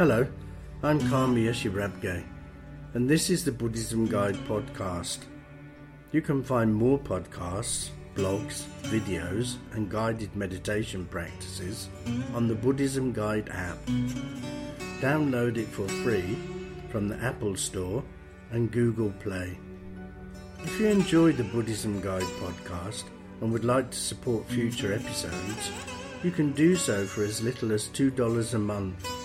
Hello, I'm Kamiyoshi Rabge, and this is the Buddhism Guide podcast. You can find more podcasts, blogs, videos, and guided meditation practices on the Buddhism Guide app. Download it for free from the Apple Store and Google Play. If you enjoy the Buddhism Guide podcast and would like to support future episodes, you can do so for as little as $2 a month.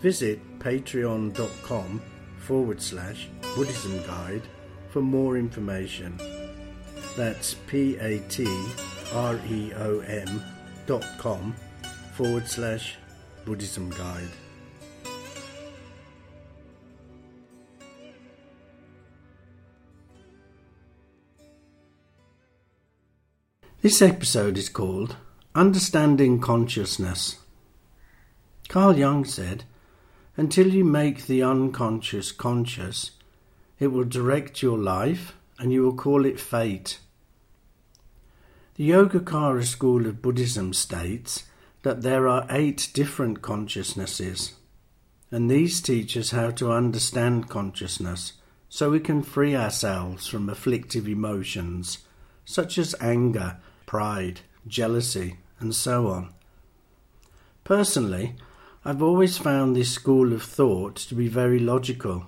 Visit patreon.com forward slash Buddhism Guide for more information. That's P A T R E O M dot com forward slash Buddhism Guide. This episode is called Understanding Consciousness. Carl Jung said, Until you make the unconscious conscious, it will direct your life and you will call it fate. The Yogacara school of Buddhism states that there are eight different consciousnesses, and these teach us how to understand consciousness so we can free ourselves from afflictive emotions such as anger, pride, jealousy, and so on. Personally, I've always found this school of thought to be very logical.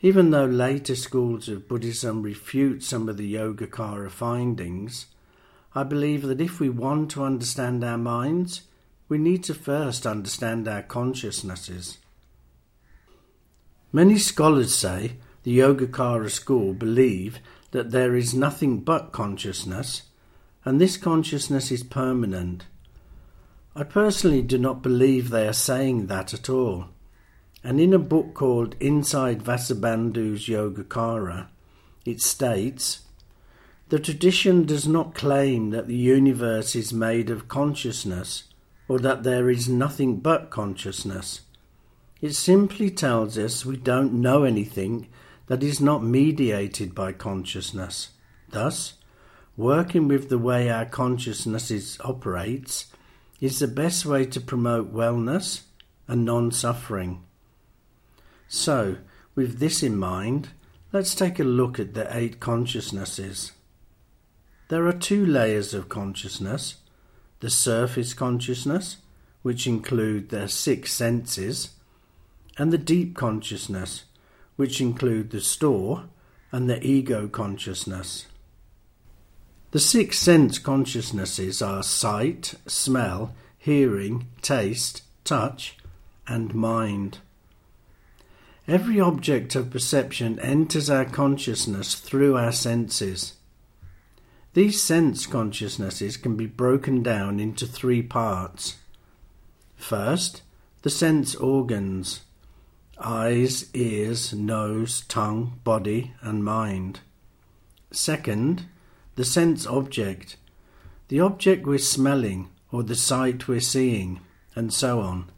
Even though later schools of Buddhism refute some of the Yogacara findings, I believe that if we want to understand our minds, we need to first understand our consciousnesses. Many scholars say the Yogacara school believe that there is nothing but consciousness and this consciousness is permanent. I personally do not believe they are saying that at all. And in a book called Inside Vasubandhu's Yogacara, it states The tradition does not claim that the universe is made of consciousness or that there is nothing but consciousness. It simply tells us we don't know anything that is not mediated by consciousness. Thus, working with the way our consciousness operates is the best way to promote wellness and non suffering. So, with this in mind, let's take a look at the eight consciousnesses. There are two layers of consciousness the surface consciousness, which include the six senses, and the deep consciousness, which include the store and the ego consciousness. The six sense consciousnesses are sight, smell, hearing, taste, touch, and mind. Every object of perception enters our consciousness through our senses. These sense consciousnesses can be broken down into three parts. First, the sense organs eyes, ears, nose, tongue, body, and mind. Second, the sense object, the object we're smelling or the sight we're seeing, and so on.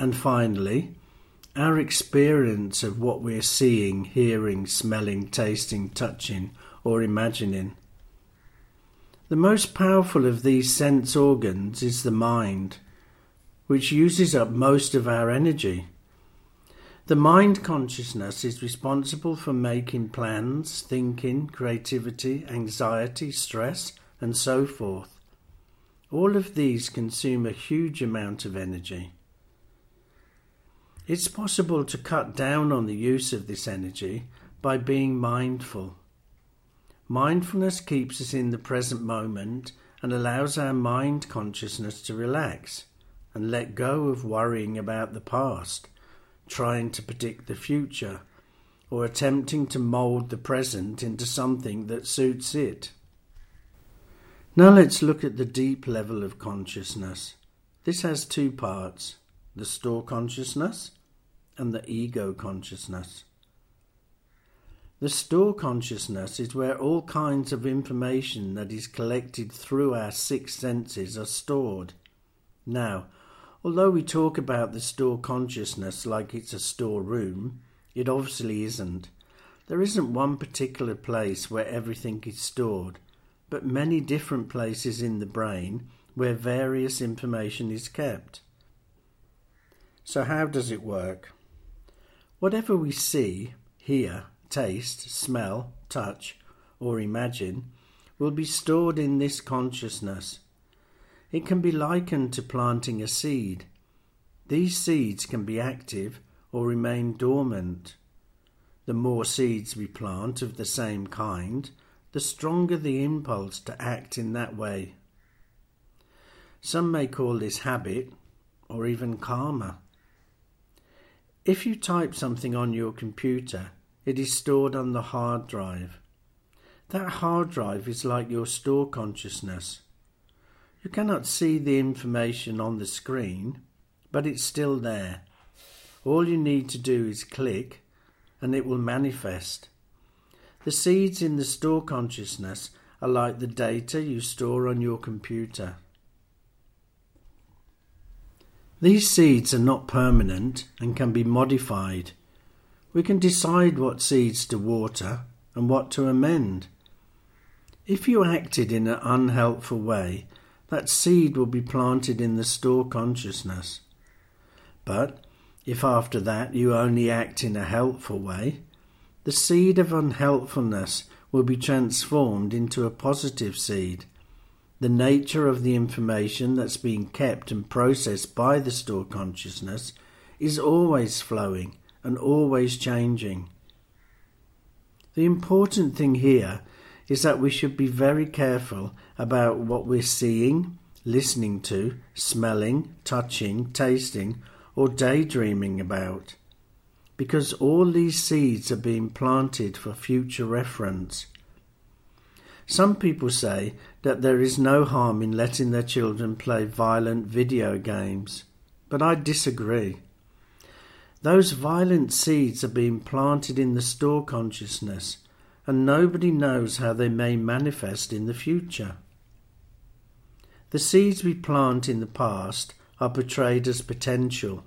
And finally, our experience of what we're seeing, hearing, smelling, tasting, touching, or imagining. The most powerful of these sense organs is the mind, which uses up most of our energy. The mind consciousness is responsible for making plans, thinking, creativity, anxiety, stress, and so forth. All of these consume a huge amount of energy. It's possible to cut down on the use of this energy by being mindful. Mindfulness keeps us in the present moment and allows our mind consciousness to relax and let go of worrying about the past trying to predict the future, or attempting to mould the present into something that suits it. Now let's look at the deep level of consciousness. This has two parts the store consciousness and the ego consciousness. The store consciousness is where all kinds of information that is collected through our six senses are stored. Now, Although we talk about the store consciousness like it's a storeroom, it obviously isn't. There isn't one particular place where everything is stored, but many different places in the brain where various information is kept. So, how does it work? Whatever we see, hear, taste, smell, touch, or imagine will be stored in this consciousness. It can be likened to planting a seed. These seeds can be active or remain dormant. The more seeds we plant of the same kind, the stronger the impulse to act in that way. Some may call this habit or even karma. If you type something on your computer, it is stored on the hard drive. That hard drive is like your store consciousness. You cannot see the information on the screen, but it's still there. All you need to do is click and it will manifest. The seeds in the store consciousness are like the data you store on your computer. These seeds are not permanent and can be modified. We can decide what seeds to water and what to amend. If you acted in an unhelpful way, that seed will be planted in the store consciousness. But if after that you only act in a helpful way, the seed of unhelpfulness will be transformed into a positive seed. The nature of the information that's being kept and processed by the store consciousness is always flowing and always changing. The important thing here is that we should be very careful about what we're seeing, listening to, smelling, touching, tasting, or daydreaming about, because all these seeds are being planted for future reference. Some people say that there is no harm in letting their children play violent video games, but I disagree. Those violent seeds are being planted in the store consciousness, and nobody knows how they may manifest in the future. The seeds we plant in the past are portrayed as potential,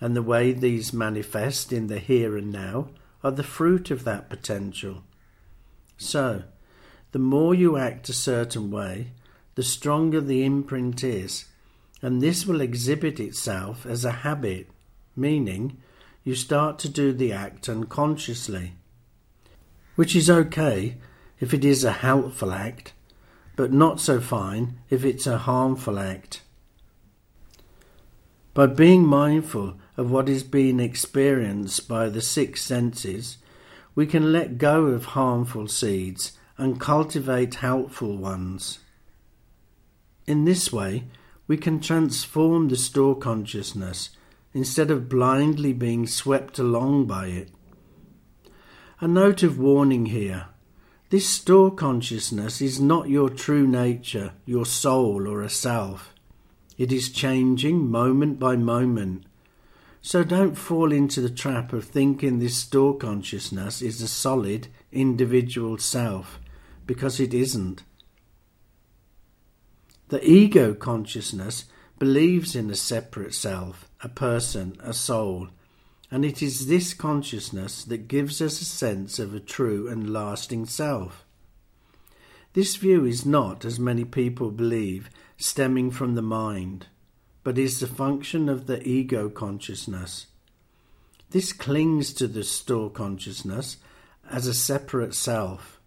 and the way these manifest in the here and now are the fruit of that potential. So, the more you act a certain way, the stronger the imprint is, and this will exhibit itself as a habit, meaning you start to do the act unconsciously, which is okay if it is a helpful act but not so fine if it's a harmful act. By being mindful of what is being experienced by the six senses, we can let go of harmful seeds and cultivate helpful ones. In this way, we can transform the store consciousness instead of blindly being swept along by it. A note of warning here this store consciousness is not your true nature, your soul, or a self. It is changing moment by moment. So don't fall into the trap of thinking this store consciousness is a solid, individual self, because it isn't. The ego consciousness believes in a separate self, a person, a soul, and it is this consciousness that gives us a sense of a true and lasting self. This view is not, as many people believe, stemming from the mind, but is the function of the ego consciousness. This clings to the store consciousness as a separate self.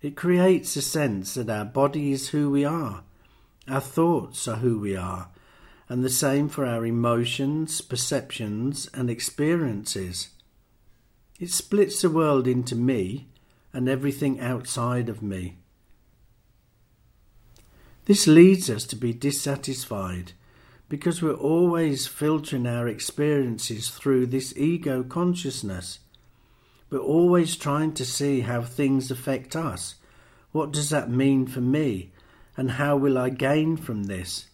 It creates a sense that our body is who we are, our thoughts are who we are, and the same for our emotions, perceptions, and experiences. It splits the world into me and everything outside of me. This leads us to be dissatisfied because we're always filtering our experiences through this ego consciousness. We're always trying to see how things affect us. What does that mean for me? And how will I gain from this?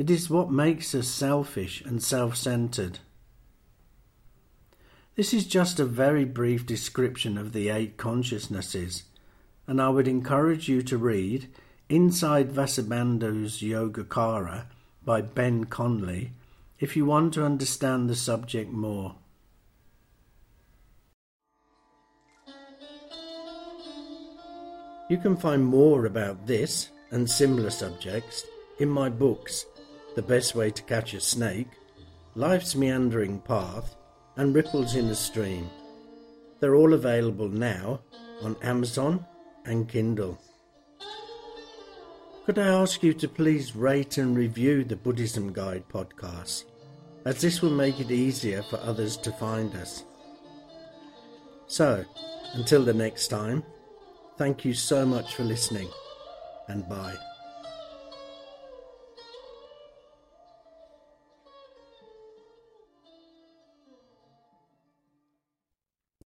It is what makes us selfish and self centered. This is just a very brief description of the eight consciousnesses, and I would encourage you to read Inside Vasubandhu's Yogacara by Ben Connelly if you want to understand the subject more. You can find more about this and similar subjects in my books The Best Way to Catch a Snake, Life's Meandering Path, and Ripples in a Stream. They're all available now on Amazon and Kindle. Could I ask you to please rate and review the Buddhism Guide podcast, as this will make it easier for others to find us. So, until the next time, thank you so much for listening, and bye.